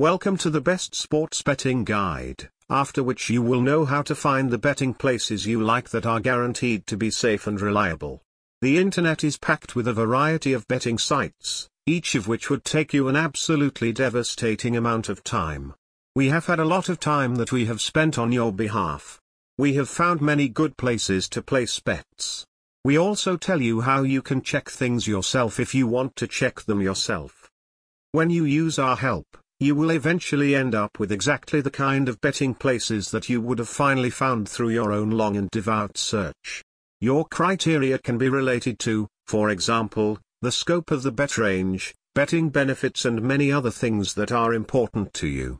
Welcome to the best sports betting guide, after which you will know how to find the betting places you like that are guaranteed to be safe and reliable. The internet is packed with a variety of betting sites, each of which would take you an absolutely devastating amount of time. We have had a lot of time that we have spent on your behalf. We have found many good places to place bets. We also tell you how you can check things yourself if you want to check them yourself. When you use our help, you will eventually end up with exactly the kind of betting places that you would have finally found through your own long and devout search. Your criteria can be related to, for example, the scope of the bet range, betting benefits and many other things that are important to you.